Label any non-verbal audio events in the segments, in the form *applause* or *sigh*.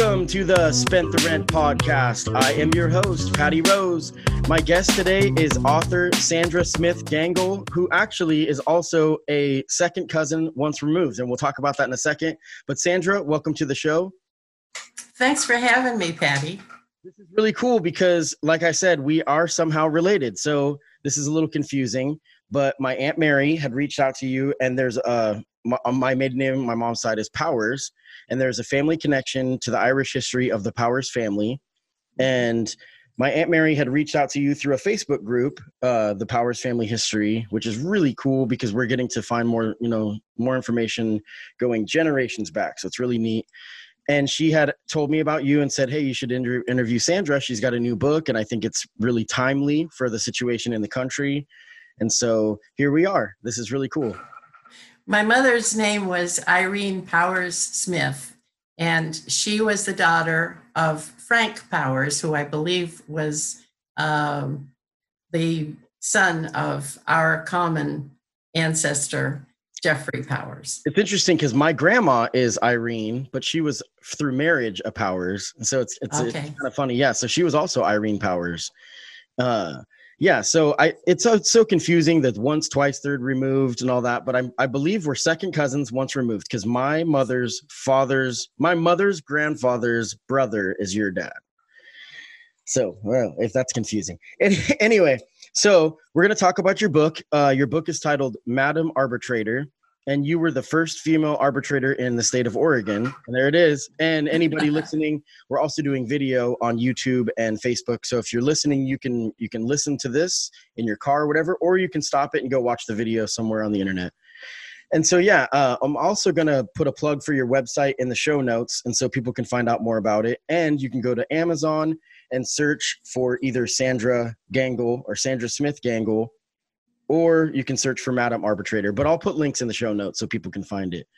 Welcome to the Spent the Rent podcast. I am your host, Patty Rose. My guest today is author Sandra Smith Gangle, who actually is also a second cousin once removed. And we'll talk about that in a second. But Sandra, welcome to the show. Thanks for having me, Patty. This is really cool because, like I said, we are somehow related. So this is a little confusing. But my Aunt Mary had reached out to you, and there's a my, my maiden name, my mom's side is Powers and there's a family connection to the Irish history of the Powers family. And my aunt Mary had reached out to you through a Facebook group, uh, the Powers Family History, which is really cool because we're getting to find more, you know, more information going generations back. So it's really neat. And she had told me about you and said, "Hey, you should inter- interview Sandra. She's got a new book, and I think it's really timely for the situation in the country." And so here we are. This is really cool. My mother's name was Irene Powers Smith, and she was the daughter of Frank Powers, who I believe was um, the son of our common ancestor, Jeffrey Powers. It's interesting because my grandma is Irene, but she was through marriage a Powers, so it's it's, okay. it's kind of funny. Yeah, so she was also Irene Powers. Uh, yeah so i it's so, it's so confusing that once twice third removed and all that but i i believe we're second cousins once removed because my mother's father's my mother's grandfather's brother is your dad. So well if that's confusing. *laughs* Anyway so we're to talk about your book. Uh, your book is titled madam arbitrator and you were the first female arbitrator in the state of Oregon. And there it is. And anybody *laughs* listening, we're also doing video on YouTube and Facebook. So if you're listening, you can you can listen to this in your car or whatever, or you can stop it and go watch the video somewhere on the internet. And so yeah, uh, I'm also gonna put a plug for your website in the show notes, and so people can find out more about it. And you can go to Amazon and search for either Sandra Gangle or Sandra Smith Gangle or you can search for Madam Arbitrator. But I'll put links in the show notes so people can find it.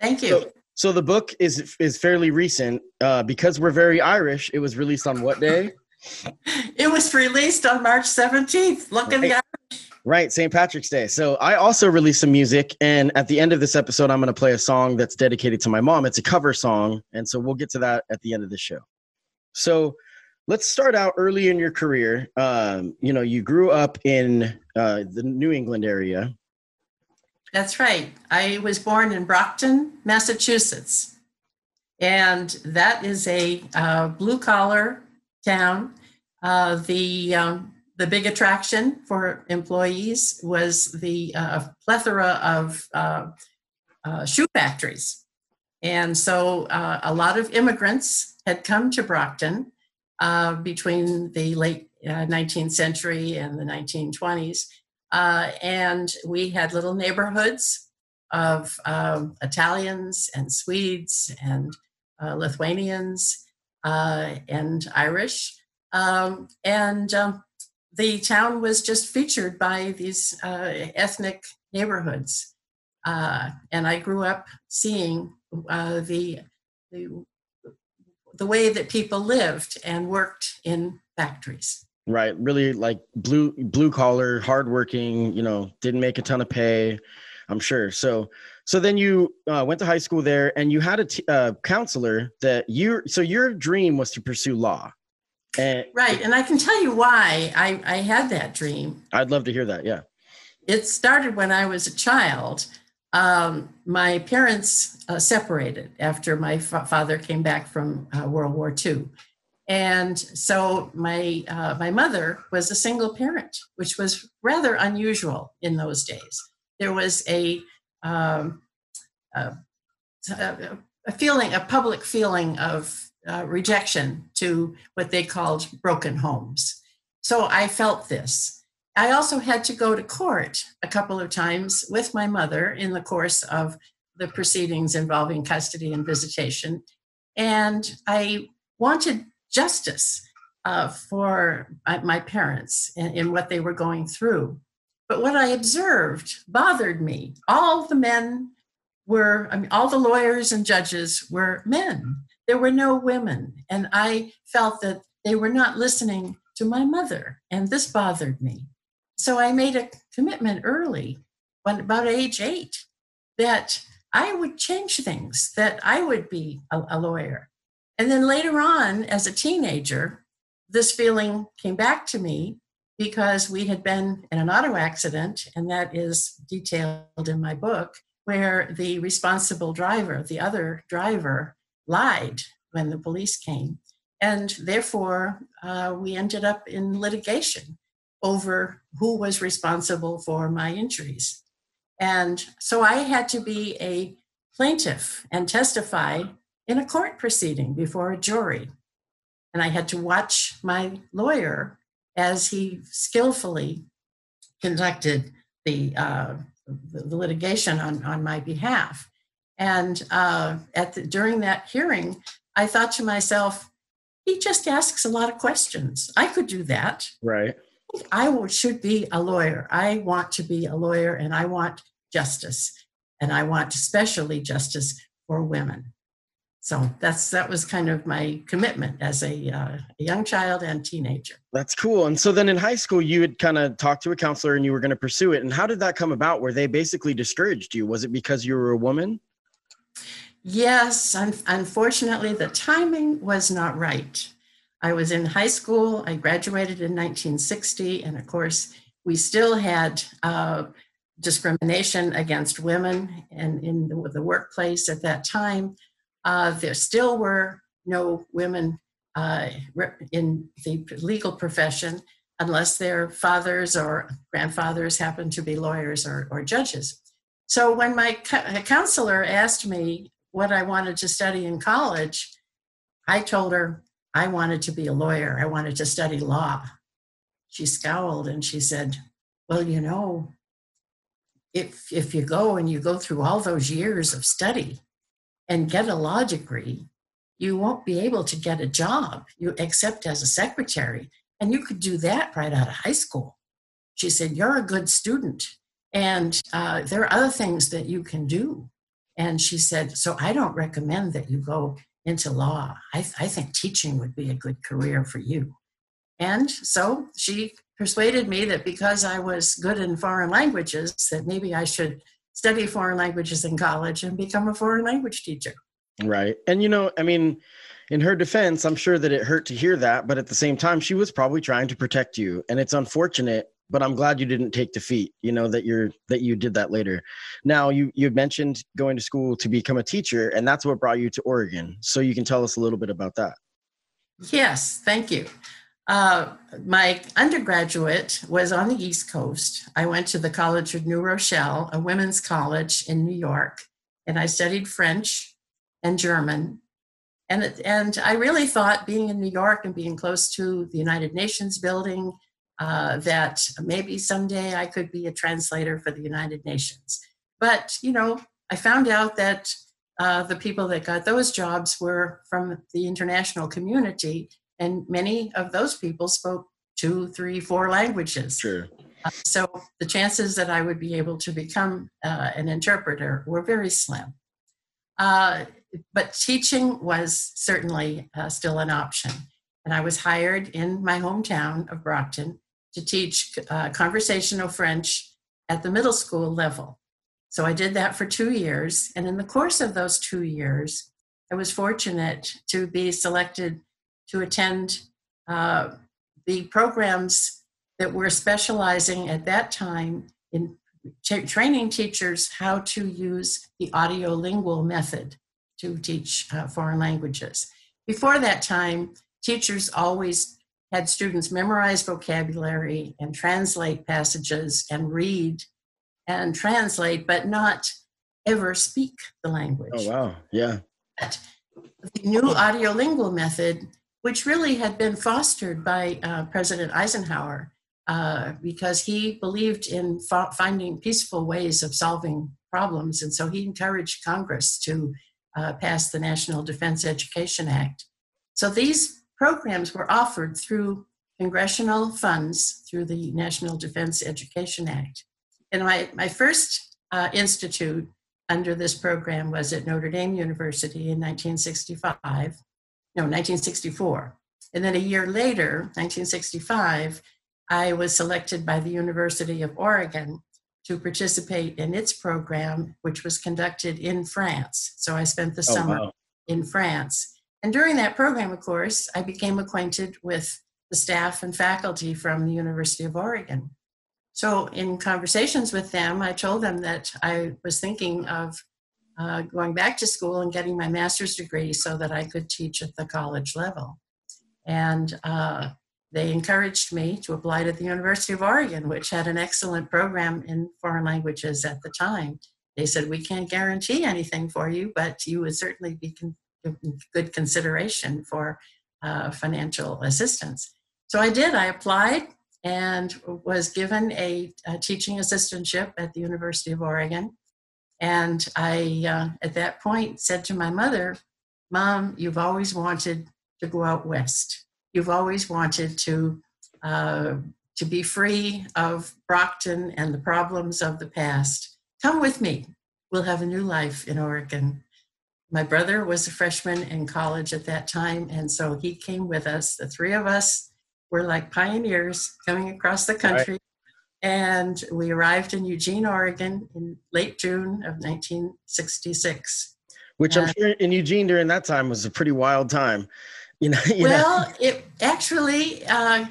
Thank you. So, so the book is is fairly recent uh, because we're very Irish. It was released on what day? *laughs* it was released on March seventeenth. Look right. at the Irish. Right, St. Patrick's Day. So I also released some music, and at the end of this episode, I'm going to play a song that's dedicated to my mom. It's a cover song, and so we'll get to that at the end of the show. So let's start out early in your career. Um, you know, you grew up in uh, the New England area. That's right. I was born in Brockton, Massachusetts. And that is a uh, blue collar town. Uh, the, um, the big attraction for employees was the uh, plethora of uh, uh, shoe factories. And so a lot of immigrants had come to Brockton uh, between the late uh, 19th century and the 1920s. Uh, and we had little neighborhoods of um, Italians and Swedes and uh, Lithuanians uh, and Irish. Um, and um, the town was just featured by these ethnic neighborhoods. and I grew up seeing the, the the way that people lived and worked in factories. Right, really like blue blue collar, hardworking. You know, didn't make a ton of pay. I'm sure. So, so then you uh, went to high school there, and you had a t- uh, counselor that you. So your dream was to pursue law. And right, and I can tell you why I, I had that dream. I'd love to hear that. Yeah. it started when I was a child. Um, my parents uh, separated after my fa- father came back from uh, World War II. And so my, uh, my mother was a single parent, which was rather unusual in those days. There was a, um, a, a, feeling, a public feeling of uh, rejection to what they called broken homes. So I felt this. I also had to go to court a couple of times with my mother in the course of the proceedings involving custody and visitation. And I wanted justice uh, for my parents in, in what they were going through. But what I observed bothered me. All the men were, I mean, all the lawyers and judges were men. There were no women. And I felt that they were not listening to my mother. And this bothered me. So I made a commitment early, when about age eight, that I would change things, that I would be a, a lawyer. And then later on, as a teenager, this feeling came back to me because we had been in an auto accident, and that is detailed in my book, where the responsible driver, the other driver, lied when the police came. And therefore, uh, we ended up in litigation over who was responsible for my injuries. And so I had to be a plaintiff and testify in a court proceeding before a jury. And I had to watch my lawyer as he skillfully conducted the, uh, the, litigation on, on my behalf. And uh, at the, during that hearing, I thought to myself, he just asks a lot of questions. I could do that. Right. I should be a lawyer. I want to be a lawyer and I want justice. And I want especially justice for women. So that's that was kind of my commitment as a, uh, a young child and teenager. That's cool. And so then in high school you had kind of talked to a counselor and you were going to pursue it. And how did that come about? Where they basically discouraged you? Was it because you were a woman? Yes un- unfortunately the timing was not right i was in high school i graduated in 1960 and of course we still had uh, discrimination against women and in the, the workplace at that time uh, there still were no women uh, in the legal profession unless their fathers or grandfathers happened to be lawyers or, or judges. So when my counselor asked me what I wanted to study in college, I told her I wanted to be a lawyer. I wanted to study law. She scowled and she said, Well, you know, if, if you go and you go through all those years of study, and get a law degree, you won't be able to get a job, you except as a secretary. And you could do that right out of high school. She said, You're a good student, and uh, there are other things that you can do. And she said, So I don't recommend that you go into law. I, I think teaching would be a good career for you. And so she persuaded me that because I was good in foreign languages, that maybe I should study foreign languages in college and become a foreign language teacher. Right. And, you know, I mean, in her defense, I'm sure that it hurt to hear that, but at the same time, she was probably trying to protect you. And it's unfortunate, but I'm glad you didn't take defeat, you know, that you're, that you did that later. Now, you, you mentioned going to school to become a teacher, and that's what brought you to Oregon. So you can tell us a little bit about that. Yes, thank you. Uh, my undergraduate was on the East Coast. I went to the College of New Rochelle, a women's college in New York, and I studied French and German. And, and I really thought being in New York and being close to the United Nations building, uh, that maybe someday I could be a translator for the United Nations. But, you know, I found out that uh, the people that got those jobs were from the international community and many of those people spoke two, three, four languages. Sure. Uh, so the chances that I would be able to become uh, an interpreter were very slim. Uh, but teaching was certainly uh, still an option. And I was hired in my hometown of Brockton to teach uh, conversational French at the middle school level. So I did that for two years. And in the course of those two years, I was fortunate to be selected to attend uh, the programs that were specializing at that time in tra- training teachers how to use the audiolingual method to teach uh, foreign languages. Before that time, teachers always had students memorize vocabulary and translate passages and read and translate, but not ever speak the language. Oh, wow. Yeah. But the new audiolingual method, which really had been fostered by uh, President Eisenhower, uh, because he believed in fa- finding peaceful ways of solving problems. And so he encouraged Congress to uh, pass the National Defense Education Act. So these programs were offered through congressional funds through the National Defense Education Act. And my, my first uh, institute under this program was at Notre Dame University in 1965, no, 1964. And then a year later, 1965, I was selected by the University of Oregon to participate in its program, which was conducted in France. So I spent the oh, summer wow. in France. And during that program, of course, I became acquainted with the staff and faculty from the University of Oregon. So, in conversations with them, I told them that I was thinking of uh, going back to school and getting my master's degree so that I could teach at the college level. And uh, they encouraged me to apply to the University of Oregon, which had an excellent program in foreign languages at the time. They said, We can't guarantee anything for you, but you would certainly be con- good consideration for uh, financial assistance. So I did. I applied and was given a, a, teaching assistantship at the University of Oregon. And I, uh, at that point, said to my mother, Mom, you've always wanted to go out west you've always wanted to uh, to be free of Brockton and the problems of the past. Come with me. We'll have a new life in Oregon. My brother was a freshman in college at that time, and so he came with us. The three of us were like pioneers coming across the country. Right. And we arrived in Eugene, Oregon in late June of 1966. Which I'm sure in Eugene during that time was a pretty wild time *laughs* you know you well know? it actually uh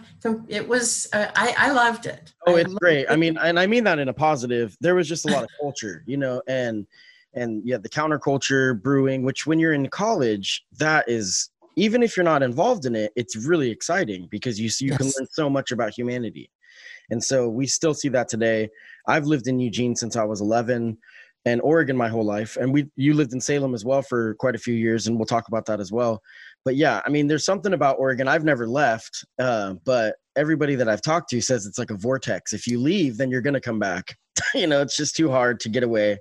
it was uh, i i loved it oh it's great i mean and i mean that in a positive there was just a lot of culture you know and and yeah the counterculture brewing which when you're in college that is even if you're not involved in it it's really exciting because you see, you yes. can learn so much about humanity and so we still see that today i've lived in eugene since i was 11 and oregon my whole life and we you lived in salem as well for quite a few years and we'll talk about that as well but yeah, I mean, there's something about Oregon. I've never left, uh, but everybody that I've talked to says it's like a vortex. If you leave, then you're gonna come back. *laughs* you know, it's just too hard to get away.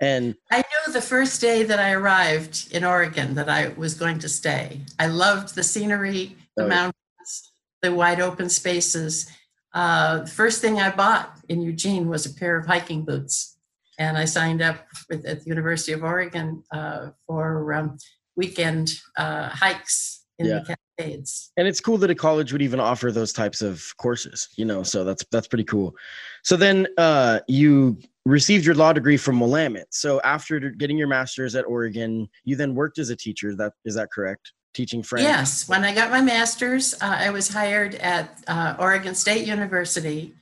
And I knew the first day that I arrived in Oregon that I was going to stay. I loved the scenery, the oh, mountains, the wide open spaces. Uh, the first thing I bought in Eugene was a pair of hiking boots, and I signed up with, at the University of Oregon uh, for um, weekend uh, hikes in yeah. the Cascades. And it's cool that a college would even offer those types of courses, you know. So that's that's pretty cool. So then uh, you received your law degree from Willamette. So after getting your master's at Oregon, you then worked as a teacher. That is that correct? Teaching French. Yes. When I got my master's, uh, I was hired at uh, Oregon State University.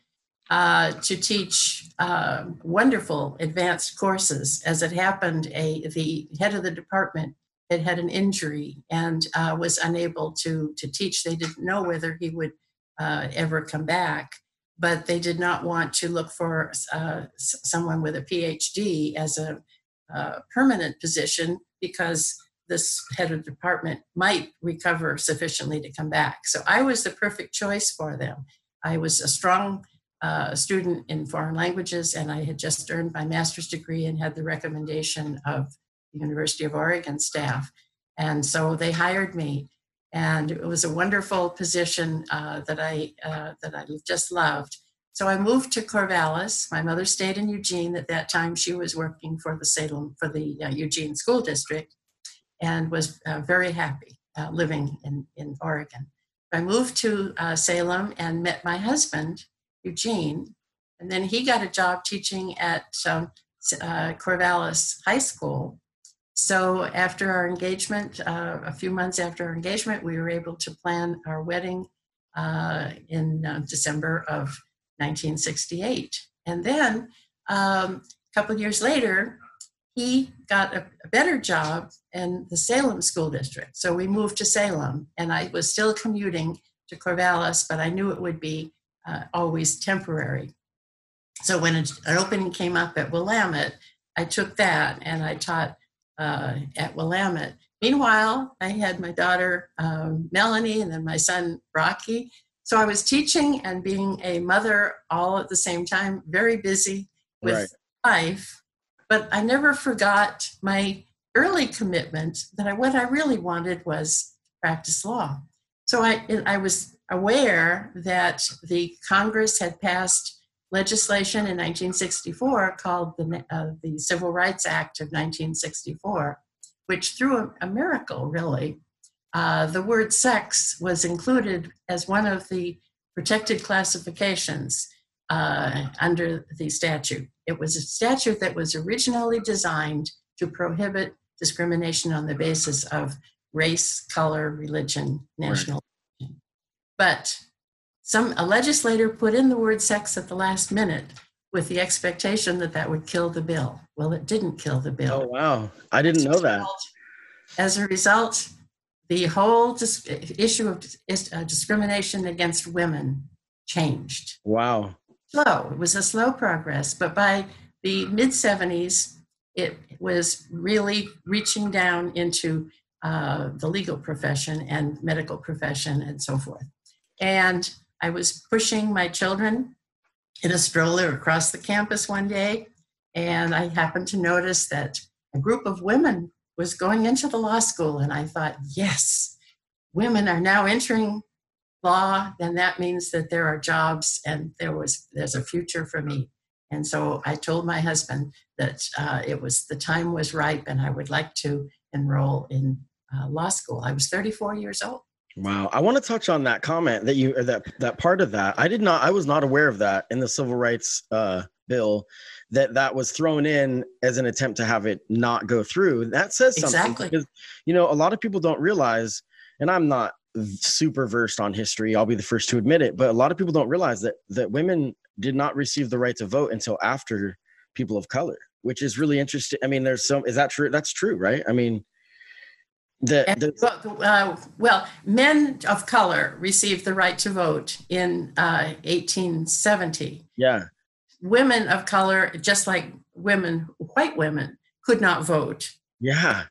Uh, to teach uh, wonderful advanced courses. As it happened, a the head of the department had had an injury and uh, was unable to to teach. They didn't know whether he would uh, ever come back, but they did not want to look for uh, someone with a PhD as a uh, permanent position because this head of department might recover sufficiently to come back. So I was the perfect choice for them. I was a strong uh, student in foreign languages, and I had just earned my master's degree and had the recommendation of the University of Oregon staff. And so they hired me, and it was a wonderful position uh, that I uh, that I just loved. So I moved to Corvallis. My mother stayed in Eugene at that time. She was working for the Salem for the uh, Eugene School District, and was uh, very happy uh, living in in Oregon. I moved to uh, Salem and met my husband Eugene, and then he got a job teaching at um, Corvallis High School so after our engagement, uh, a few months after our engagement, we were able to plan our wedding uh, in uh, December of 1968. And then um, a couple years later, he got a, a, better job in the Salem School District. So we moved to Salem, and I was still commuting to Corvallis, but I knew it would be uh, always temporary. So when an opening came up at Willamette, I took that and I taught uh, at Willamette. Meanwhile, I had my daughter um, Melanie and then my son Rocky. So I was teaching and being a mother all at the same time, very busy with right. life. But I never forgot my early commitment that I, what I really wanted was practice law. So I, I was aware that the Congress had passed legislation in 1964 called the, uh, the Civil Rights Act of 1964, which through a, a miracle, really, uh, the word sex was included as one of the protected classifications uh, under the statute. It was a statute that was originally designed to prohibit discrimination on the basis of race, color, religion, national. Right. But some a legislator put in the word sex at the last minute with the expectation that that would kill the bill. Well, it didn't kill the bill. Oh wow, I didn't know that. As a result, the whole dis- issue of dis- uh, discrimination against women changed. Wow. Slow. It was a slow progress, but by the mid 70s, it was really reaching down into uh, the legal profession and medical profession and so forth. And I was pushing my children in a stroller across the campus one day, and I happened to notice that a group of women was going into the law school, and I thought, yes, women are now entering law, then that means that there are jobs and there was there's a future for me. And so I told my husband that uh, it was the time was ripe, and I would like to enroll in uh, law school. I was 34 years old. Wow, I want to touch on that comment that you or that that part of that. I did not. I was not aware of that in the civil rights uh, bill. That that was thrown in as an attempt to have it not go through. That says something exactly. because you know a lot of people don't realize, and I'm not super versed on history. I'll be the first to admit it, but a lot of people don't realize that that women did not receive the right to vote until after people of color, which is really interesting. I mean, there's some. Is that true? That's true, right? I mean the, the uh, well, men of color received the right to vote in uh, 1870. Yeah. Women of color, just like women, white women, could not vote. Yeah.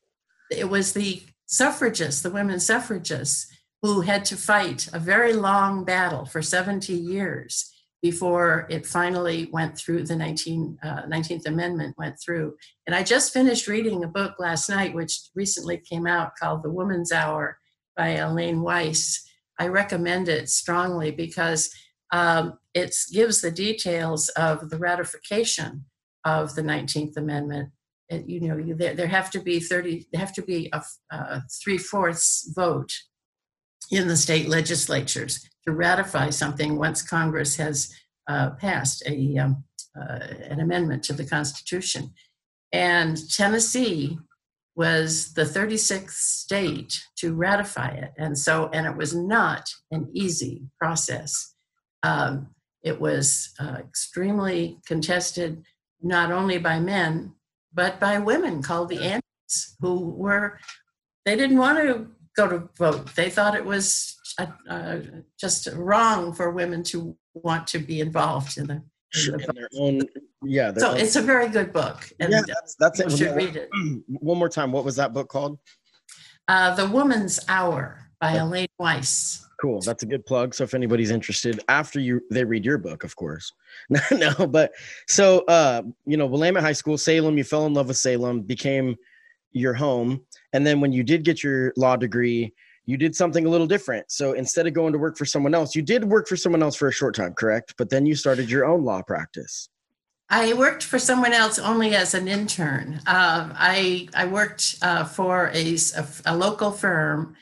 It was the suffragists, the women suffragists, who had to fight a very long battle for 70 years before it finally went through the 19, uh, 19th Amendment went through. And I just finished reading a book last night, which recently came out called The Woman's Hour by Elaine Weiss. I recommend it strongly because um, it gives the details of the ratification of the 19th Amendment. It, you know, there, there have to be 30, there have to be a, a three fourths vote in the state legislatures to ratify something once Congress has uh, passed a, um, uh, an amendment to the Constitution. And Tennessee was the 36th state to ratify it. And so, and it was not an easy process. Um, it was uh, extremely contested, not only by men, but by women called the Antis, who were, they didn't want to go to vote. They thought it was uh, just wrong for women to want to be involved in the, in sure, in their own yeah so own. it's a very good book and yeah, that's, that's it. should read it. *clears throat* one more time. What was that book called? Uh, the woman's hour by oh. elaine weiss. Cool. That's a good plug. So if anybody's interested after you they read your book of course. *laughs* No but so uh you know willamette high school salem you fell in love with salem became your home. And then when you did get your law degree you did something a little different. So instead of going to work for someone else, you did work for someone else for a short time, correct? But then you started your own law practice. I worked for someone else only as an intern. Uh, I I worked uh, for a, a, a, local firm,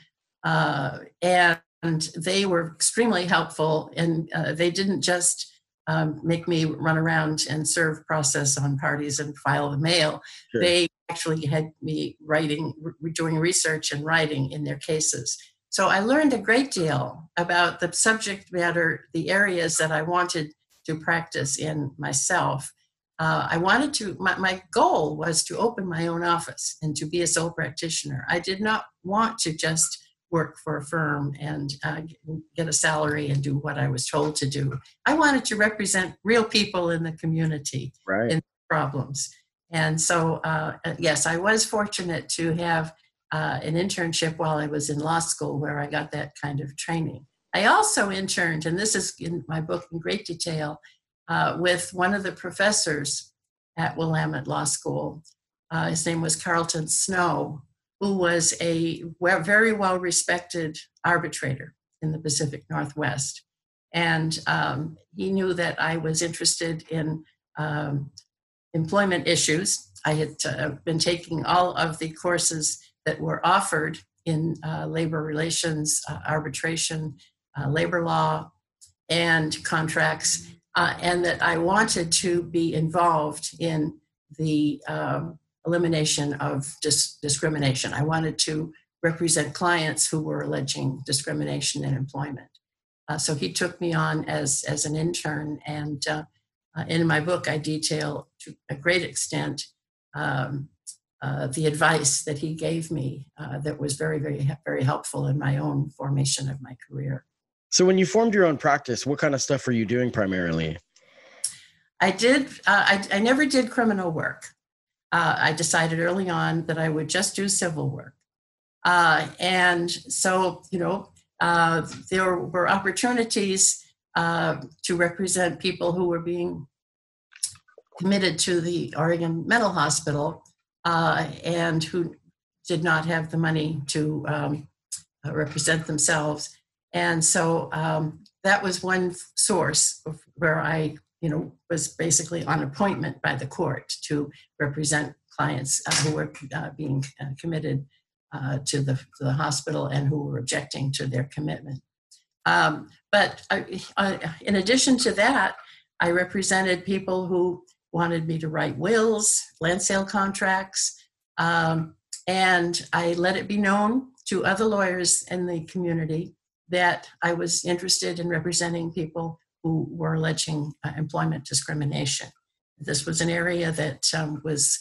uh, and they were extremely helpful. And uh, they didn't just um, make me run around and serve process on parties and file the mail. Sure. They actually had me writing, doing research and writing in their cases. So I learned a great deal about the subject matter, the areas that I wanted to practice in myself. Uh, I wanted to, my, my goal was to open my own office and to be a sole practitioner. I did not want to just work for a firm and uh, get a salary and do what I was told to do. I wanted to represent real people in the community right. in problems. And so, uh, yes, I was fortunate to have uh, an internship while I was in law school where I got that kind of training. I also interned, and this is in my book in great detail, uh, with one of the professors at Willamette Law School. Uh, his name was Carlton Snow, who was a very well respected arbitrator in the Pacific Northwest. And um, he knew that I was interested in um, employment issues. I had uh, been taking all of the courses that were offered in uh, labor relations, uh, arbitration, uh, labor law, and contracts, uh, and that I wanted to be involved in the um, elimination of dis- discrimination. I wanted to represent clients who were alleging discrimination in employment. Uh, so he took me on as, as an intern, and uh, in my book, I detail to a great extent um, uh, the advice that he gave me uh, that was very, very, very helpful in my own formation of my career. So, when you formed your own practice, what kind of stuff were you doing primarily? I did. Uh, I, I never did criminal work. Uh, I decided early on that I would just do civil work, uh, and so you know there were opportunities to represent people who were being committed to the Oregon Mental Hospital uh, and who did not have the money to um, uh, represent themselves. And so um, that was one source where I, you know, was basically on appointment by the court to represent clients uh, who were uh, being uh, committed uh, to the, to, the, hospital and who were objecting to their commitment. Um, but I, in addition to that, I represented people who wanted me to write wills, land sale contracts, um, and I let it be known to other lawyers in the community that I was interested in representing people who were alleging uh, employment discrimination. This was an area that um, was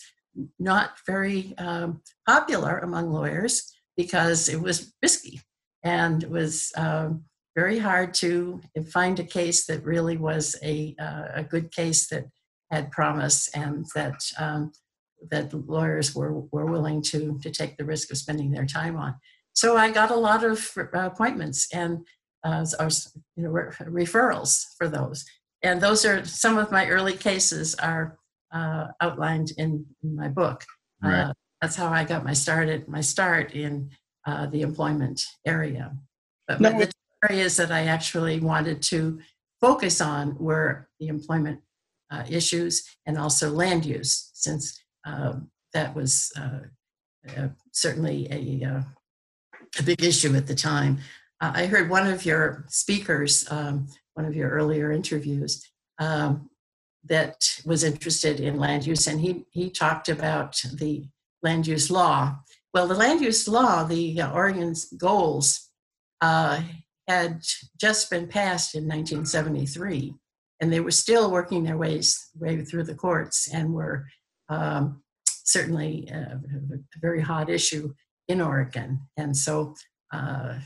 not very um, popular among lawyers because it was risky and it was um, very hard to find a case that really was a, uh, a good case that had promise and that um, that lawyers were, were willing to, to take the risk of spending their time on. So I got a lot of appointments and uh, or, you know, referrals for those. And those are some of my early cases are uh, outlined in, in, my book. Right. Uh, that's how I got my started my start in uh, the employment area. But no. the areas that I actually wanted to focus on were the employment uh, issues and also land use, since uh, that was uh, uh certainly a, uh, a big issue at the time. Uh, I heard one of your speakers, um, one of your earlier interviews, um, that was interested in land use, and he, he talked about the land use law. Well, the land use law, the Oregon's goals, had just been passed in 1973 and they were still working their ways way through the courts and were um, certainly a, a, very hot issue in Oregon. And so, uh,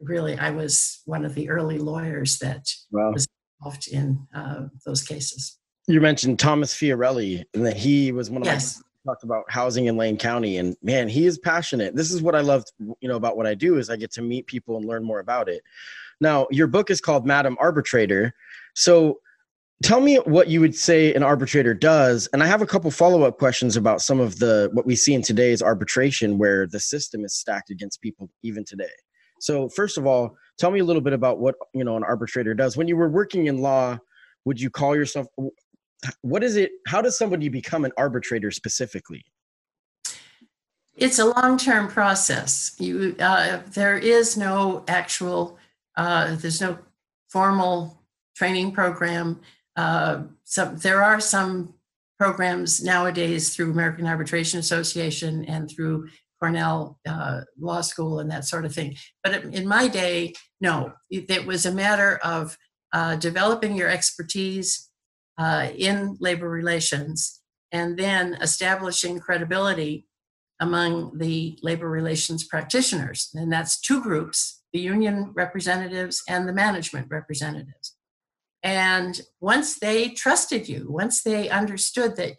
really, I was one of the early lawyers that wow. was involved in uh, those cases. You mentioned Thomas Fiorelli, and that he was one of yes. Talked about housing in Lane County, and man, he is passionate. This is what I love, you know, about what I do is I get to meet people and learn more about it. Now, your book is called Madam Arbitrator. So tell me what you would say an arbitrator does and i have a couple follow-up questions about some of the what we see in today's arbitration where the system is stacked against people even today so first of all tell me a little bit about what you know an arbitrator does when you were working in law would you call yourself what is it how does somebody become an arbitrator specifically? It's a long-term process. You uh, there is no actual uh, there's no formal training program. Uh, some, there are some programs nowadays through American Arbitration Association and through Cornell uh, Law School and that sort of thing. But in my day, no, it was a matter of uh, developing your expertise uh, in labor relations, and then establishing credibility among the labor relations practitioners. And that's two groups the union representatives and the management representatives. And once they trusted you, once they understood that,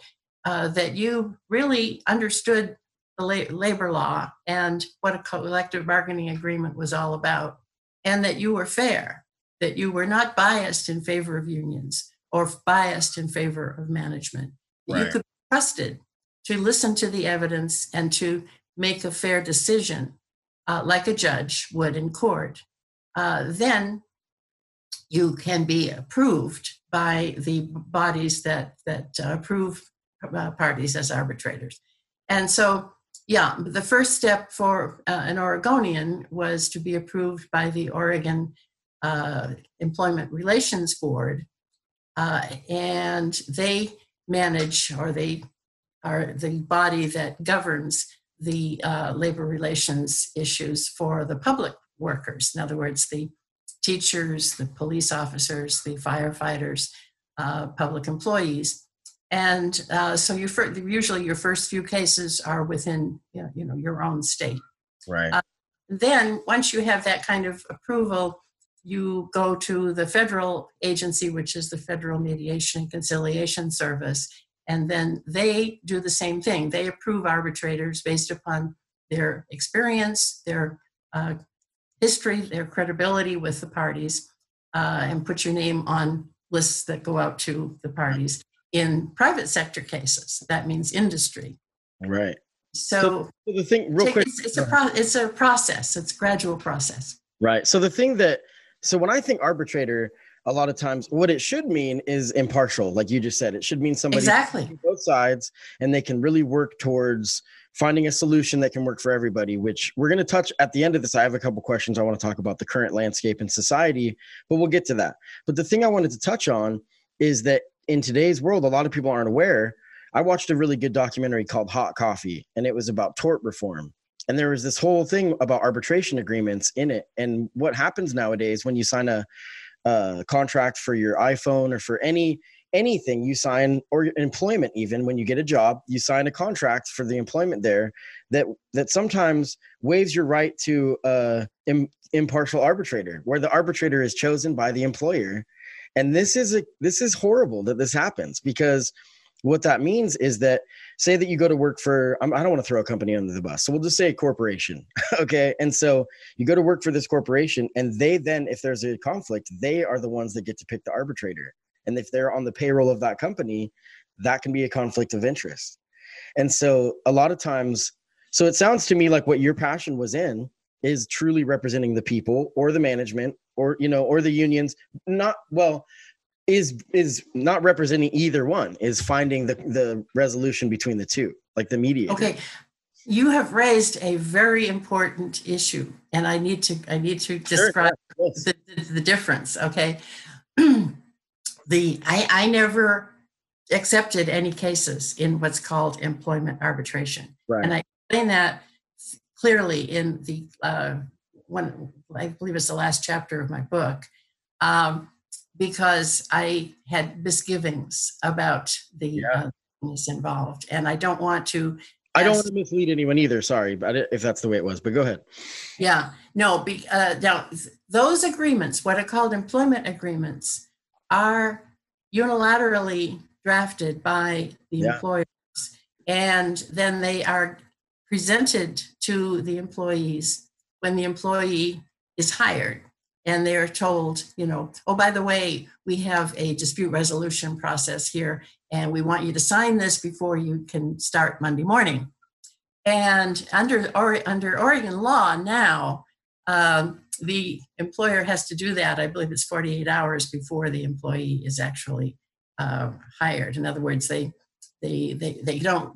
uh, that you really understood the la- labor law and what a collective bargaining agreement was all about, and that you were fair, that you were not biased in favor of unions or biased in favor of management. Right. You could be trusted to listen to the evidence and to make a fair decision, uh, like a judge would in court. Uh, then you can be approved by the bodies that that uh, approve parties as arbitrators. And so yeah, the first step for uh, an Oregonian was to be approved by the Oregon uh, Employment Relations Board, uh, and they manage or they are the body that governs the uh, labor relations issues for the public workers. In other words, the teachers, the police officers, the firefighters, uh, public employees. And uh, so you usually your first few cases are within you know, your own state. Right. Uh, then once you have that kind of approval, you go to the federal agency, which is the Federal Mediation and Conciliation Service, and then they do the same thing. They approve arbitrators based upon their experience, their uh, history, their credibility with the parties, uh, and put your name on lists that go out to the parties in private sector cases. That means industry. Right. So, so the thing, real quick, it's, it's a pro- it's a process. It's a gradual process. Right. So the thing that so when I think arbitrator, a lot of times what it should mean is impartial, like you just said. It should mean somebody exactly both sides, and they can really work towards finding a solution that can work for everybody. Which we're going to touch at the end of this. I have a couple questions I want to talk about the current landscape in society, but we'll get to that. But the thing I wanted to touch on is that in today's world, a lot of people aren't aware. I watched a really good documentary called Hot Coffee, and it was about tort reform. And there was this whole thing about arbitration agreements in it. And what happens nowadays when you sign a, a contract for your iPhone or for any anything you sign or employment even when you get a job you sign a contract for the employment there that that sometimes waives your right to Im, impartial arbitrator where the arbitrator is chosen by the employer and this is a this is horrible that this happens because what that means is that say that you go to work for i don't want to throw a company under the bus so we'll just say a corporation *laughs* okay? And so you go to work for this corporation and they then if there's a conflict they are the ones that get to pick the arbitrator. And if they're on the payroll of that company that can be a conflict of interest. And so a lot of times so it sounds to me like what your passion was in is truly representing the people or the management or you know or the unions not well is is not representing either one is finding the the resolution between the two like the media okay. You have raised a very important issue and i need to i need to describe sure, yes. the, the, the difference okay? *clears throat* The I, I never accepted any cases in what's called employment arbitration. Right. and i explain that clearly in the uh, one, I believe it's the last chapter of my book, um, because I had misgivings about the yeah. uh, involved, and I don't want to. I don't want to mislead anyone either. Sorry, but if that's the way it was, but go ahead. Yeah, no. Be, uh, now, those agreements, what are called employment agreements, are unilaterally drafted by the yeah. employers, and then they are presented to the employees when the employee is hired and they're told, you know, oh, by the way, we have a dispute resolution process here and we want you to sign this before you can start Monday morning. And under, or, under Oregon law now, um, the employer has to do that. I believe it's 48 hours before the employee is actually uh, hired. In other words, they, they, they, they don't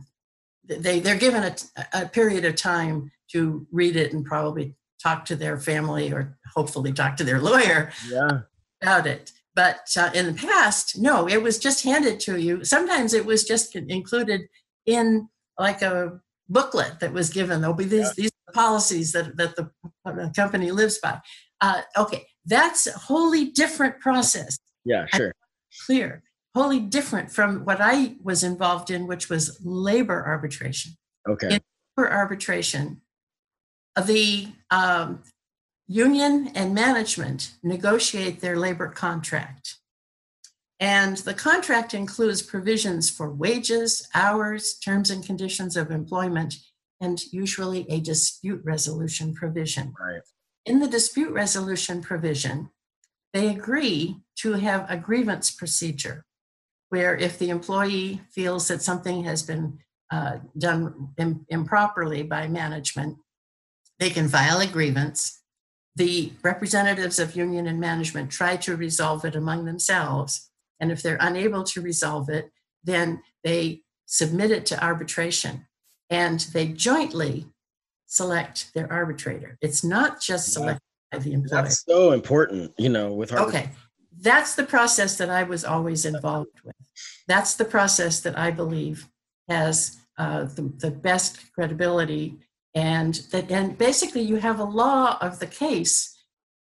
they they're given a, a period of time to read it and probably talk to their family or hopefully talk to their lawyer yeah. about it. But uh, in the past, no, it was just handed to you. Sometimes it was just included in like a booklet that was given. There'll be these yeah. these policies that that the company lives by. Uh, okay, That's a wholly different process. Yeah, sure. Clear. Wholly different from what I was involved in, which was labor arbitration. Okay. In labor arbitration, the um, union and management negotiate their labor contract. And the contract includes provisions for wages, hours, terms and conditions of employment, and usually a dispute resolution provision. Right. In the dispute resolution provision, they agree to have a grievance procedure where if the employee feels that something has been uh, done Im- improperly by management, they can file a grievance. The representatives of union and management try to resolve it among themselves. And if they're unable to resolve it, then they submit it to arbitration and they jointly select their arbitrator. It's not just selected by the employer. That's so important, you know, with Okay. That's the process that I was always involved with. That's the process that I believe has uh, the, the best credibility and that and basically you have a law of the case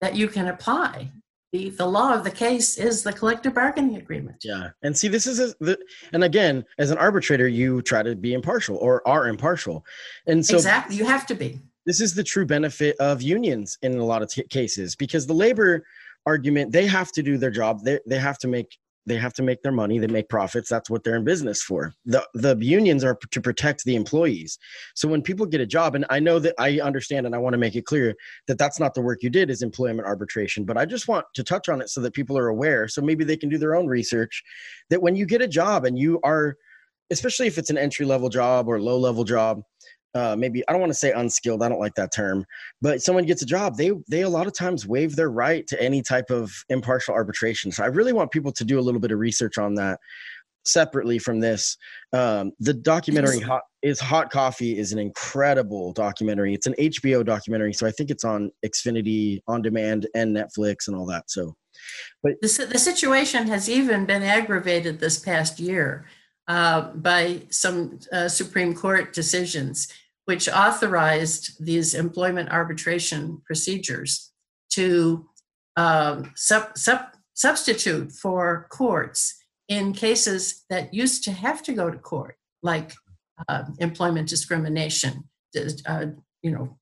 that you can apply. The, the law of the case is the collective bargaining agreement. Yeah and see this is a, the, and again as an arbitrator you try to be impartial or are impartial. And so exactly you have to be. this is the true benefit of unions in a lot of t- cases because the labor argument they have to do their job they, they have to make they have to make their money they make profits that's what they're in business for. The the unions are to protect the employees. So when people get a job and i know that i understand and i want to make it clear that that's not the work you did is employment arbitration but i just want to touch on it so that people are aware so maybe they can do their own research that when you get a job and you are especially if it's an entry level job or low level job uh, maybe I don't want to say unskilled. I don't like that term, but someone gets a job, they they a lot of times waive their right to any type of impartial arbitration. So I really want people to do a little bit of research on that separately from this. Um, the documentary hot, is Hot Coffee is an incredible documentary. It's an HBO documentary, so I think it's on Xfinity on demand and Netflix and all that. So, but the, the situation has even been aggravated this past year uh, by some uh, Supreme Court decisions which authorized these employment arbitration procedures to um, sub, sub, substitute for courts in cases that used to have to go to court, like uh, employment discrimination, uh, you know,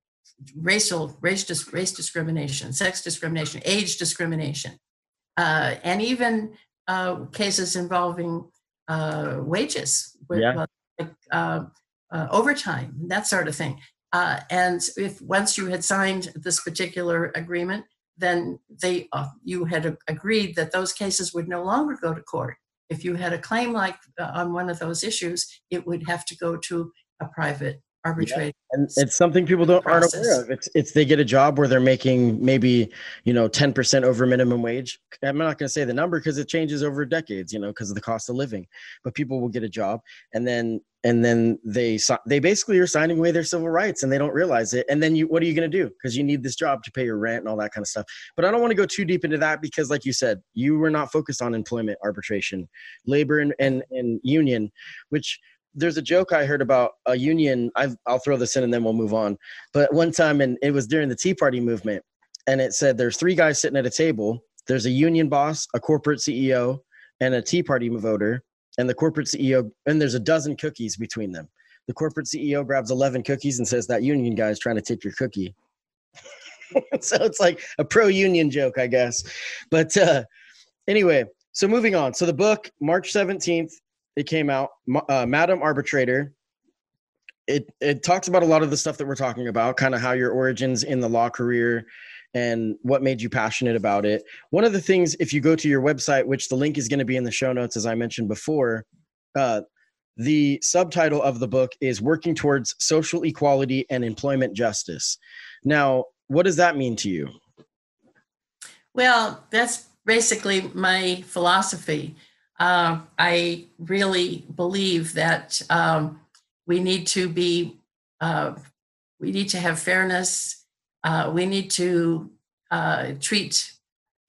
racial race, dis- race discrimination, sex discrimination, age discrimination, uh, and even uh, cases involving uh, wages. Yeah. Like, uh, overtime, that sort of thing. Uh, and if once you had signed this particular agreement, then they uh, you had agreed that those cases would no longer go to court. If you had a claim like uh, on one of those issues, it would have to go to a private arbitrator. Yeah. And it's something people don't process. aren't aware of. It's it's they get a job where they're making maybe you know ten percent over minimum wage. I'm not going to say the number because it changes over decades, you know, because of the cost of living. But people will get a job, and then and then they they basically are signing away their civil rights and they don't realize it and then you what are you going to do because you need this job to pay your rent and all that kind of stuff but i don't want to go too deep into that because like you said you were not focused on employment arbitration labor and and, and union which there's a joke i heard about a union i will throw this in and then we'll move on but one time and it was during the tea party movement and it said there's three guys sitting at a table there's a union boss a corporate ceo and a tea party voter and the corporate CEO, and there's a dozen cookies between them. The corporate CEO grabs 11 cookies and says, That union guy is trying to take your cookie. *laughs* so it's like a pro union joke, I guess. But uh, anyway, so moving on. So the book, March 17th, it came out, uh, Madam Arbitrator. It, it talks about a lot of the stuff that we're talking about, kind of how your origins in the law career and what made you passionate about it. One of the things, if you go to your website, which the link is going to be in the show notes, as I mentioned before, uh, the subtitle of the book is Working Towards Social Equality and Employment Justice. Now, what does that mean to you? Well, that's basically my philosophy. Uh, I really believe that um, we need to be, uh, we need to have fairness uh, we need to uh, treat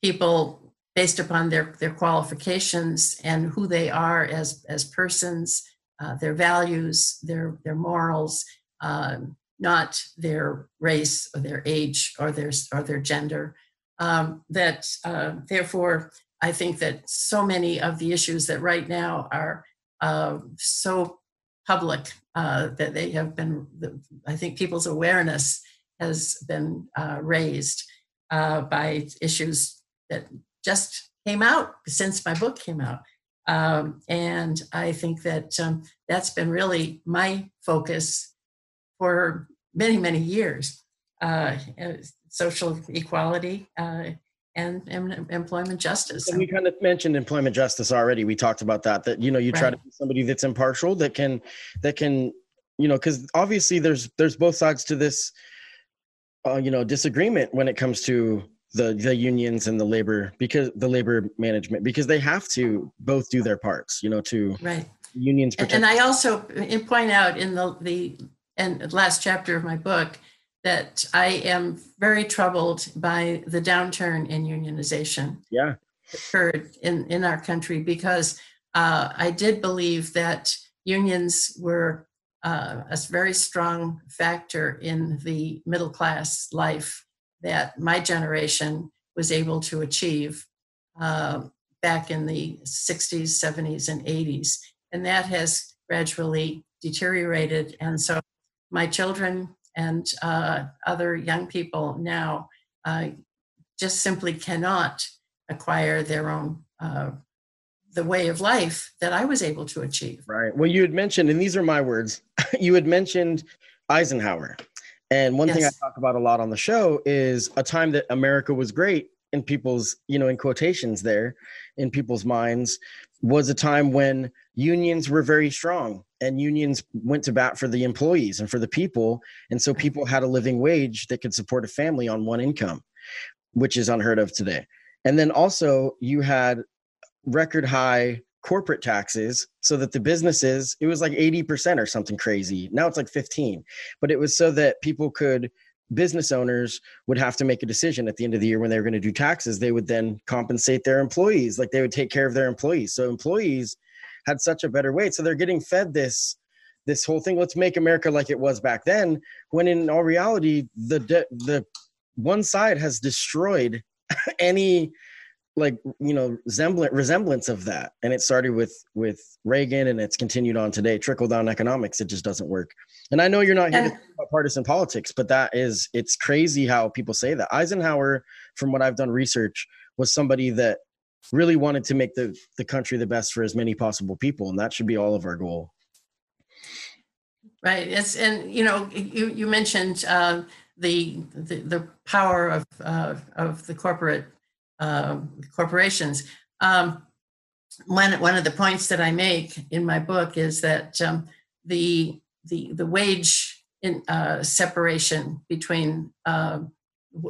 people based upon their, their qualifications and who they are as, as persons, uh, their values, their, their morals, um, not their race or their age or their, or their gender. Um, that uh, therefore, I think that so many of the issues that right now are uh, so public uh, that they have been, I think people's awareness has been uh, raised uh, by issues that just came out since my book came out. Um, and I think that um, that's been really my focus for many, many years. Uh, uh social equality and, and, employment justice. And we kind of mentioned employment justice already. We talked about that. That you know, you try to be somebody that's impartial, that can, that can, you know, because obviously there's there's both sides to this, uh, you know, disagreement when it comes to the the unions and the labor because the labor management because they have to both do their parts you know to right unions protect- and i also point out in the the and last chapter of my book that i am very troubled by the downturn in unionization yeah occurred in in our country because uh, i did believe that unions were uh, a very strong factor in the middle class life that my generation was able to achieve uh, back in the 60s, 70s, and 80s. And that has gradually deteriorated. And so my children and uh, other young people now uh, just simply cannot acquire their own uh, the way of life that I was able to achieve. Right. Well, you had mentioned, and these are my words, *laughs* you had mentioned Eisenhower. And one yes. thing I talk about a lot on the show is a time that America was great in people's, you know, in quotations there, in people's minds, was a time when unions were very strong and unions went to bat for the employees and for the people. And so people had a living wage that could support a family on one income, which is unheard of today. And then also you had record high corporate taxes so that the businesses it was like 80% or something crazy now it's like 15 but it was so that people could business owners would have to make a decision at the end of the year when they were going to do taxes they would then compensate their employees like they would take care of their employees so employees had such a better weight. So they're getting fed this this whole thing. Let's make america like it was back then when in all reality the the one side has destroyed *laughs* any like you know resemblance resemblance of that. And it started with with reagan and it's continued on today. Trickle down economics it just doesn't work. And i know you're not here to uh. talk about partisan politics but that is it's crazy how people say that. Eisenhower from what i've done research was somebody that really wanted to make the the country the best for as many possible people and that should be all of our goal right it's and you know you you mentioned uh, the, the the power of uh, of the corporate uh, corporations. Um, one, one of the points that I make in my book is that um, the, the, the wage in, uh, separation between uh,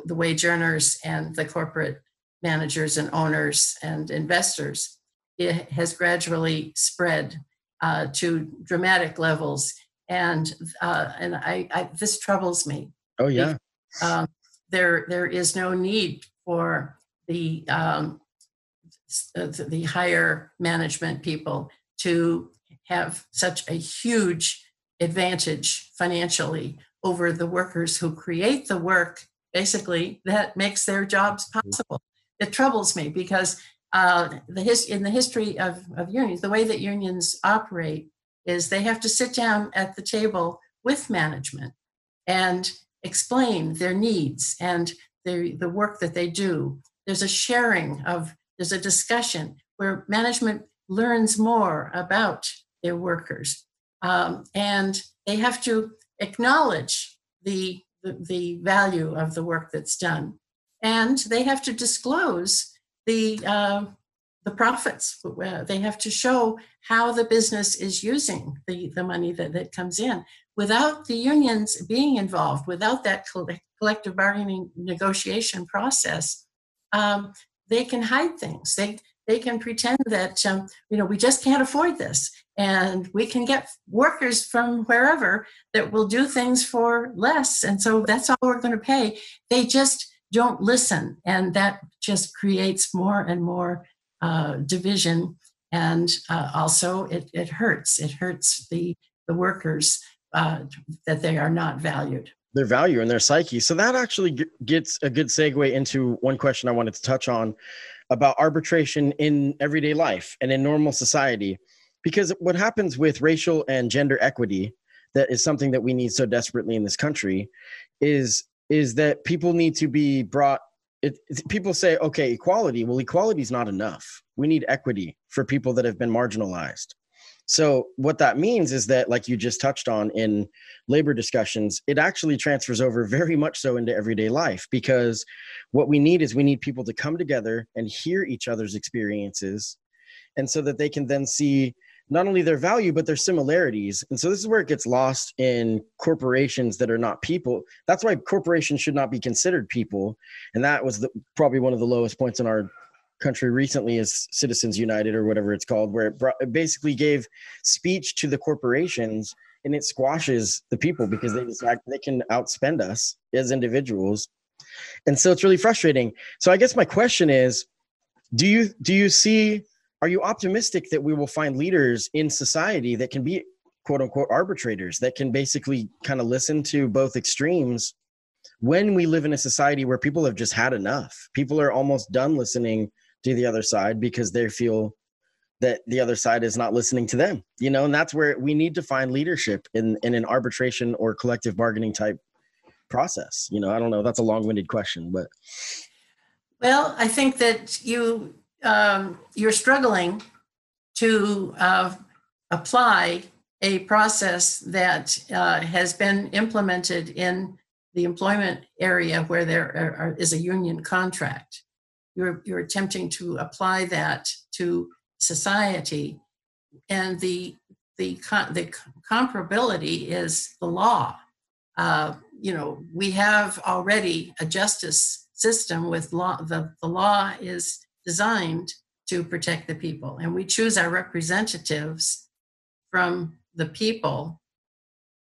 the wage earners and the corporate managers and owners and investors it has gradually spread uh, to dramatic levels and uh, and I, I, this troubles me. Oh yeah. Um, there there is no need for the um, uh, the higher management people to have such a huge advantage financially over the workers who create the work basically that makes their jobs possible it troubles me because uh, the his, in the history of, of unions the way that unions operate is they have to sit down at the table with management and explain their needs and the, the work that they do. There's a sharing of there's a discussion where management learns more about their workers um, and they have to acknowledge the, the, the value of the work that's done and they have to disclose the uh, the profits uh, they have to show how the business is using the, the money that, that comes in without the unions being involved without that collective bargaining negotiation process um, they can hide things. They they can pretend that um, you know we just can't afford this, and we can get workers from wherever that will do things for less, and so that's all we're going to pay. They just don't listen, and that just creates more and more uh, division, and uh, also it, it hurts. It hurts the the workers uh, that they are not valued. their value and their psyche. So that actually gets a good segue into one question I wanted to touch on about arbitration in everyday life and in normal society. Because what happens with racial and gender equity, that is something that we need so desperately in this country, is is that people need to be brought. It, people say, okay, equality. Well, equality is not enough. We need equity for people that have been marginalized. So what that means is that, like you just touched on in labor discussions, it actually transfers over very much so into everyday life because what we need is we need people to come together and hear each other's experiences, and so that they can then see not only their value but their similarities. And so this is where it gets lost in corporations that are not people. That's why corporations should not be considered people, and that was the, probably one of the lowest points in our country recently is Citizens United or whatever it's called, where it, brought, it basically gave speech to the corporations and it squashes the people because they decide they can outspend us as individuals. And so it's really frustrating. So I guess my question is, do you do you see are you optimistic that we will find leaders in society that can be quote unquote arbitrators that can basically kind of listen to both extremes? When we live in a society where people have just had enough people are almost done listening to the other side because they feel that the other side is not listening to them you know and that's where we need to find leadership in in an arbitration or collective bargaining type process you know? I don't know that's a long-winded question but well i think that you um, you're struggling to uh, apply a process that uh, has been implemented in the employment area where there are, is a union contract you're, you're attempting to apply that to society. And the, the, the comparability is the law. Uh, you know, we have already a justice system with law. The, the law is designed to protect the people, and we choose our representatives from the people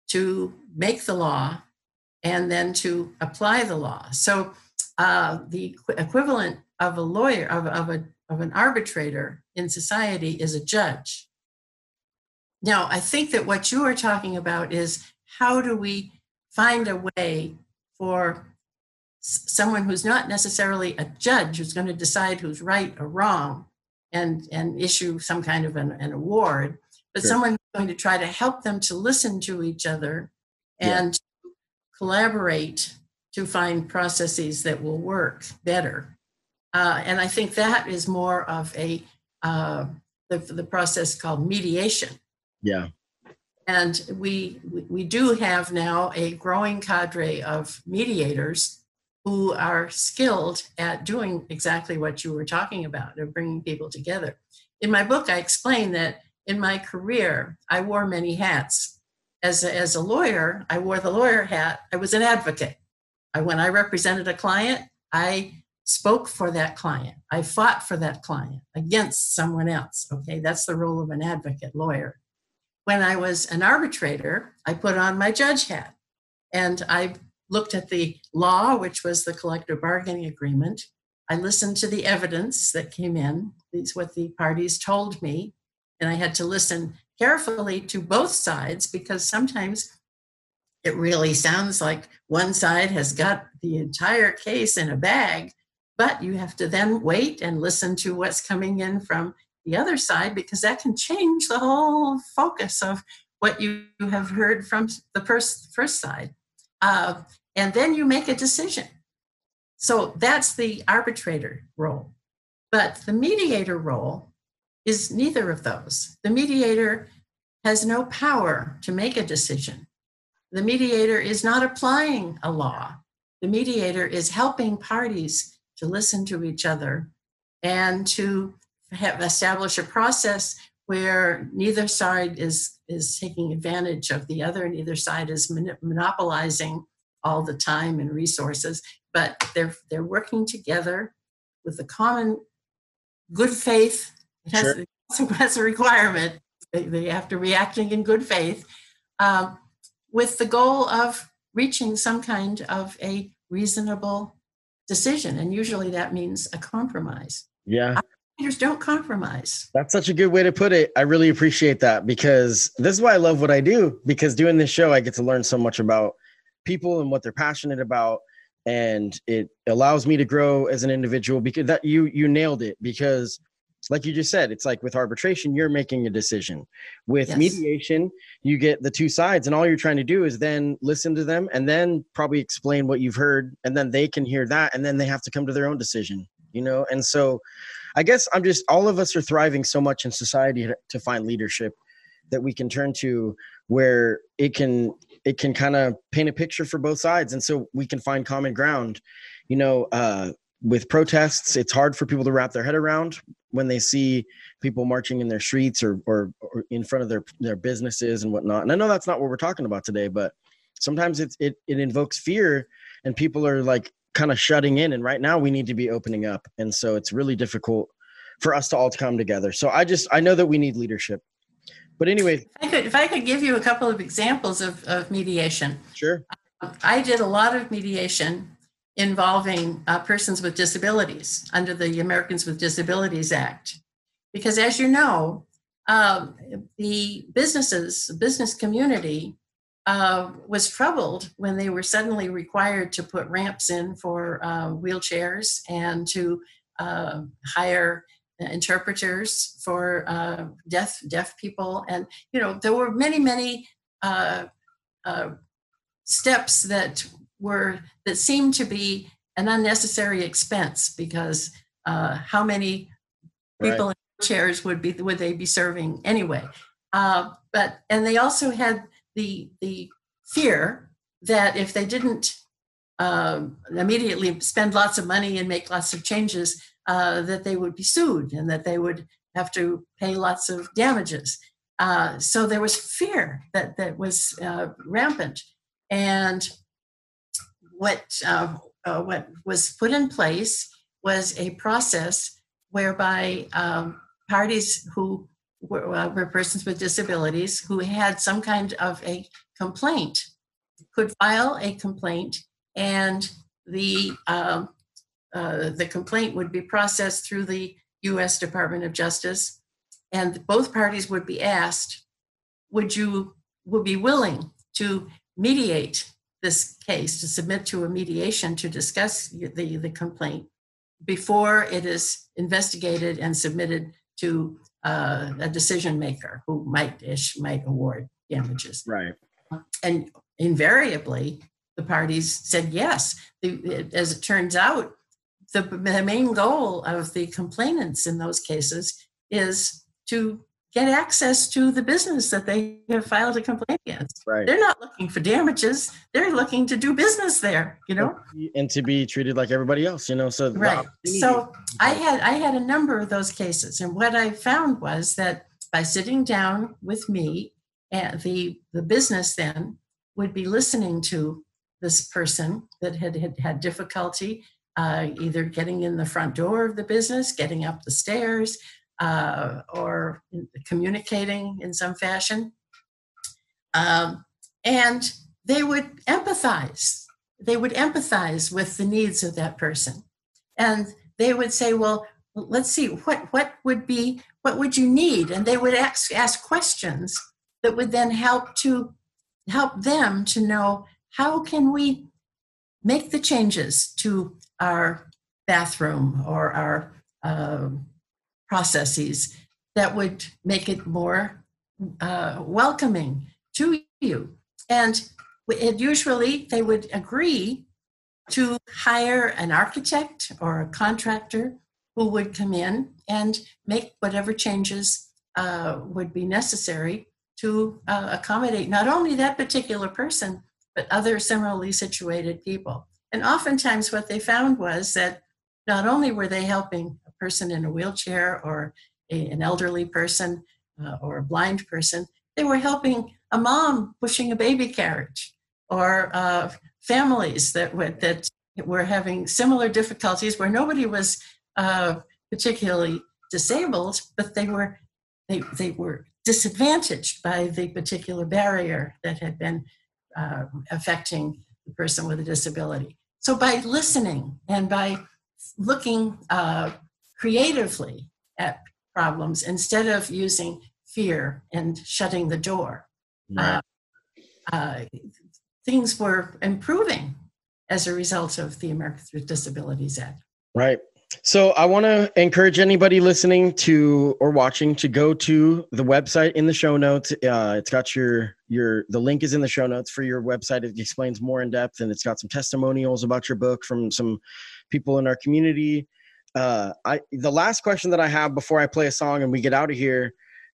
to make the law and then to apply the law. So uh, the equivalent of a lawyer, of, of, a, of an arbitrator in society is a judge. Now, I think that what you are talking about is how do we find a way for someone who's not necessarily a judge who's going to decide who's right or wrong and, and issue some kind of an, an award, but sure. someone who's going to try to help them to listen to each other and yeah. collaborate to find processes that will work better. Uh, and I think that is more of a uh, the, the process called mediation. Yeah. And we we do have now a growing cadre of mediators who are skilled at doing exactly what you were talking about, of bringing people together. In my book, I explain that in my career, I wore many hats. As a, as a lawyer, I wore the lawyer hat. I was an advocate. I, when I represented a client, I spoke for that client. I fought for that client against someone else. Okay, that's the role of an advocate lawyer. When I was an arbitrator, I put on my judge hat and I looked at the law, which was the collective bargaining agreement. I listened to the evidence that came in, these what the parties told me, and I had to listen carefully to both sides because sometimes it really sounds like one side has got the entire case in a bag, but you have to then wait and listen to what's coming in from the other side because that can change the whole focus of what you have heard from the first, first side. Uh, and then you make a decision. So that's the arbitrator role. But the mediator role is neither of those. The mediator has no power to make a decision. The mediator is not applying a law. The mediator is helping parties to listen to each other and to have establish a process where neither side is is taking advantage of the other and either side is mon- monopolizing all the time and resources but they're they're working together with a common good faith it has, sure. has a requirement they, they have to be acting in good faith um, with the goal of reaching some kind of a reasonable decision. And usually that means a compromise. Yeah. Leaders don't compromise. That's such a good way to put it. I really appreciate that because this is why I love what I do. Because doing this show, I get to learn so much about people and what they're passionate about and it allows me to grow as an individual because that you you nailed it because like you just said it's like with arbitration you're making a decision with yes. mediation you get the two sides and all you're trying to do is then listen to them and then probably explain what you've heard and then they can hear that and then they have to come to their own decision you know and so i guess i'm just all of us are thriving so much in society to find leadership that we can turn to where it can it can kind of paint a picture for both sides. And so we can find common ground you know uh, with protests. It's hard for people to wrap their head around when they see people marching in their streets or, or, or in front of their their businesses and whatnot. And i know that's not what we're talking about today but sometimes it it, it invokes fear and people are like kind of shutting in and right now we need to be opening up and so it's really difficult for us to all come together so i just i know that we need leadership but anyway, if I could, if I could give you a couple of examples of, of mediation. Sure. I did a lot of mediation involving uh, persons with disabilities under the Americans with Disabilities Act. Because as you know, um, the businesses, business community uh, was troubled when they were suddenly required to put ramps in for uh, wheelchairs and to uh, hire interpreters for uh, deaf deaf people, and you know there were many many uh, uh, steps that were that seemed to be an unnecessary expense because uh, how many people right. in chairs would be would they be serving anyway? Uh, but and they also had the the fear that if they didn't um, immediately spend lots of money and make lots of changes, uh, that they would be sued and that they would have to pay lots of damages. Uh, so there was fear that that was uh, rampant, and what uh, uh, what was put in place was a process whereby um, parties who were, were persons with disabilities who had some kind of a complaint could file a complaint and the um, uh, the complaint would be processed through the U.S. Department of Justice, and both parties would be asked, "Would you would be willing to mediate this case to submit to a mediation to discuss the the complaint before it is investigated and submitted to uh, a decision maker who might ish might award damages." Right. And invariably, the parties said yes. The, as it turns out, the, the main goal of the complainants in those cases is to get access to the business that they have filed a complaint against. Right. They're not looking for damages. They're looking to do business there, you know? And to be treated like everybody else, you know. So right. So I had I had a number of those cases. And what I found was that by sitting down with me, and the the business then would be listening to this person that had had, had difficulty uh, either getting in the front door of the business, getting up the stairs, uh, or communicating in some fashion. Um, and they would empathize. They would empathize with the needs of that person. And they would say, well, let's see, what, what would be, what would you need? And they would ask, ask questions that would then help to help them to know how can we make the changes to our bathroom or our uh, processes that would make it more uh, welcoming to you. And usually they would agree to hire an architect or a contractor who would come in and make whatever changes uh, would be necessary to uh, accommodate not only that particular person, but other similarly situated people. And oftentimes, what they found was that not only were they helping person in a wheelchair or a, an elderly person uh, or a blind person, they were helping a mom pushing a baby carriage or uh, families that were, that were having similar difficulties where nobody was uh, particularly disabled, but they were they, they were disadvantaged by the particular barrier that had been uh, affecting the person with a disability. So by listening and by looking uh, creatively at problems instead of using fear and shutting the door, right. uh, uh, things were improving as a result of the Americans with Disabilities Act. Right. So I want to encourage anybody listening to or watching to go to the website in the show notes. Uh, it's got your your the link is in the show notes for your website. It explains more in depth, and it's got some testimonials about your book from some people in our community. Uh, I the last question that I have before I play a song and we get out of here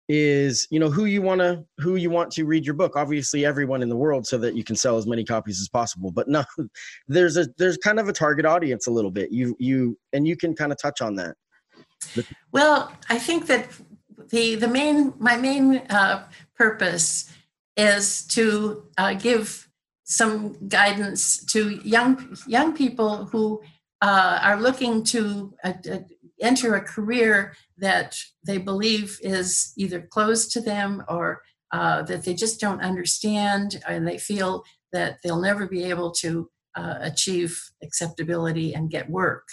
is you know who you want to who you want to read your book. Obviously everyone in the world so that you can sell as many copies as possible but no *laughs* there's a there's kind of a target audience a little bit. You you and you can kind of touch on that. Well i think that the the main my main uh, purpose is to uh, give some guidance to young young people who uh, are looking to uh, uh, enter a career that they believe is either closed to them or uh, that they just don't understand and they feel that they'll never be able to uh, achieve acceptability and get work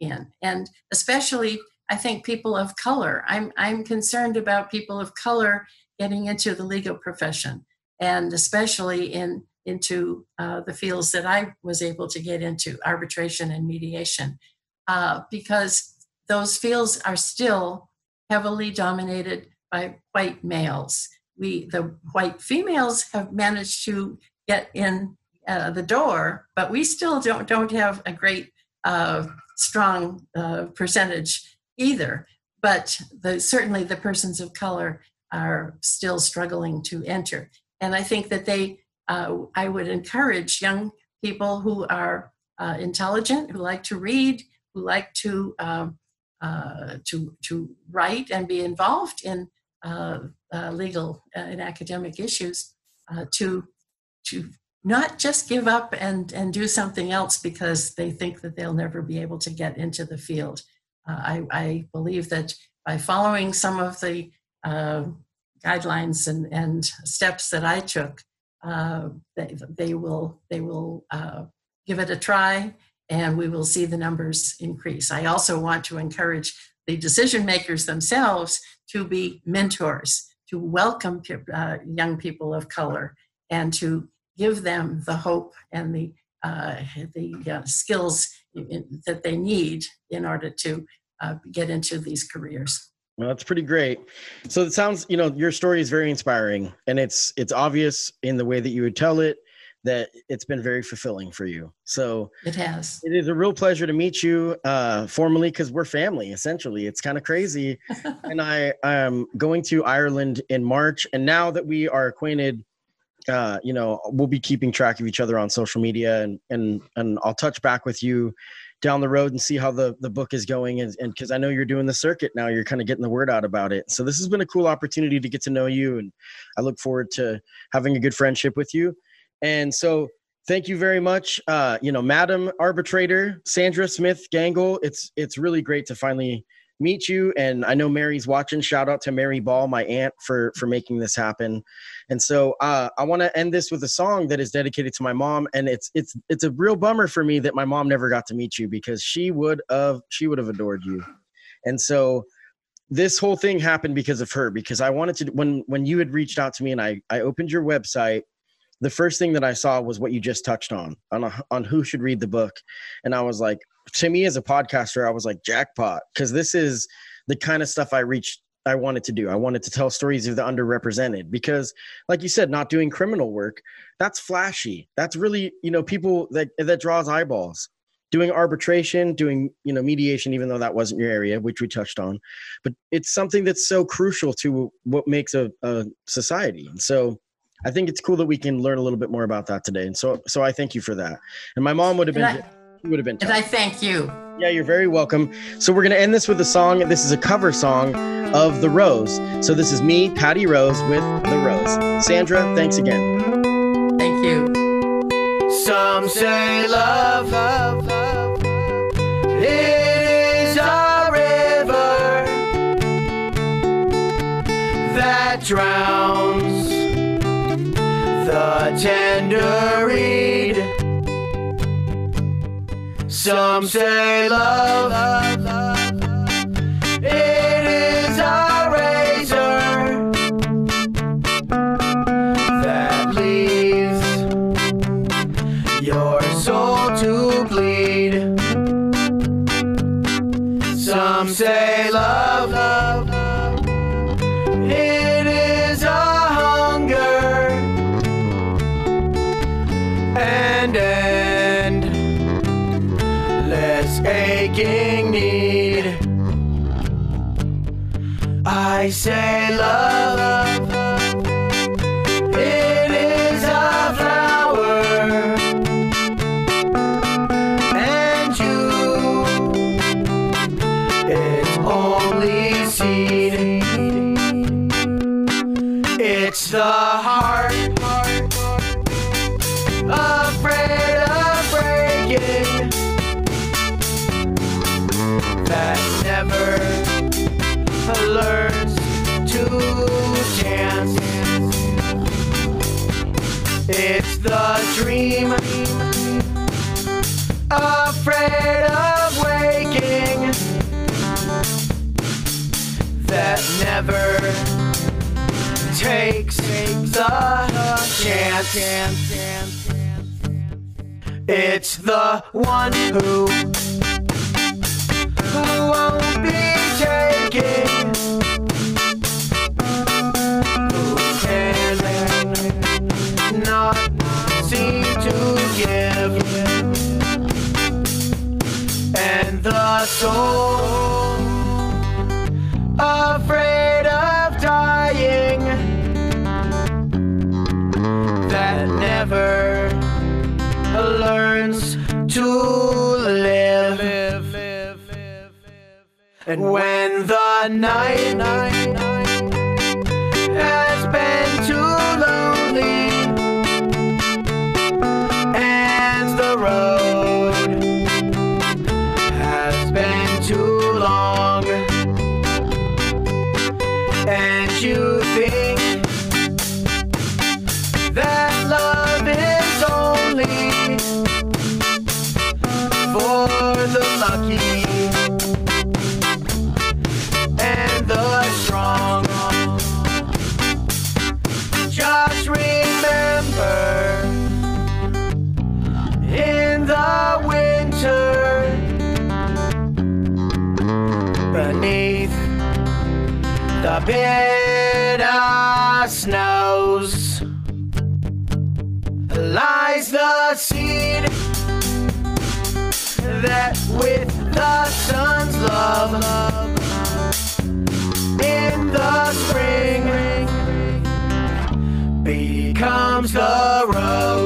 in. And especially, I think people of color. I'm, I'm concerned about people of color getting into the legal profession and especially in into uh, the fields that I was able to get into, arbitration and mediation, uh, because those fields are still heavily dominated by white males. We, the white females, have managed to get in uh, the door, but we still don't don't have a great uh, strong uh, percentage either. But the, certainly the persons of color are still struggling to enter, and I think that they. Uh, I would encourage young people who are uh, intelligent, who like to read, who like to um, uh, to to write and be involved in uh, uh, legal and academic issues to to not just give up and and do something else because they think that they'll never be able to get into the field. I, I, believe that by following some of the guidelines and, and steps that I took, uh, they, they will they will uh, give it a try and we will see the numbers increase. I also want to encourage the decision makers themselves to be mentors, to welcome uh, young people of color, and to give them the hope and the uh, the uh, skills in, that they need in order to uh, get into these careers. Well, that's pretty great. So it sounds, you know, your story is very inspiring, and it's it's obvious in the way that you would tell it that it's been very fulfilling for you. So it has. It is a real pleasure to meet you uh, formally because we're family. Essentially, it's kind of crazy. *laughs* and I am going to Ireland in March, and now that we are acquainted, uh, you know, we'll be keeping track of each other on social media, and and and I'll touch back with you down the road and see how the the book is going and because i know you're doing the circuit now you're kind of getting the word out about it so this has been a cool opportunity to get to know you and i look forward to having a good friendship with you and so thank you very much. Uh, you know, Madam Arbitrator, Sandra Smith Gangle. It's it's really great to finally meet you. And I know Mary's watching. Shout out to Mary Ball, my aunt, for for making this happen. And so uh, I want to end this with a song that is dedicated to my mom. And it's it's it's a real bummer for me that my mom never got to meet you because she would have she would have adored you. And so this whole thing happened because of her because I wanted to when when you had reached out to me and I I opened your website the first thing that I saw was what you just touched on on a, on who should read the book, and I was like, to me as a podcaster, I was like jackpot because this is the kind of stuff I reached. I wanted to do. I wanted to tell stories of the underrepresented because, like you said, not doing criminal work, that's flashy. That's really, you know, people that that draws eyeballs. Doing arbitration, doing you know mediation, even though that wasn't your area, which we touched on, but it's something that's so crucial to what makes a, a society. And so, I think it's cool that we can learn a little bit more about that today. And so, so I thank you for that. And my mom would have been, I, would have been. And I thank you. Yeah, you're very welcome. So we're gonna end this with a song. This is a cover song of The Rose. So this is me, Patty Rose, with The Rose. Sandra, thanks again. Thank you. Some say love, love, love. it is a river that drowns the tender reed. Some say love, I say love. never takes the chance. It's the one who night. night. that with the sun's love in the spring becomes the rose.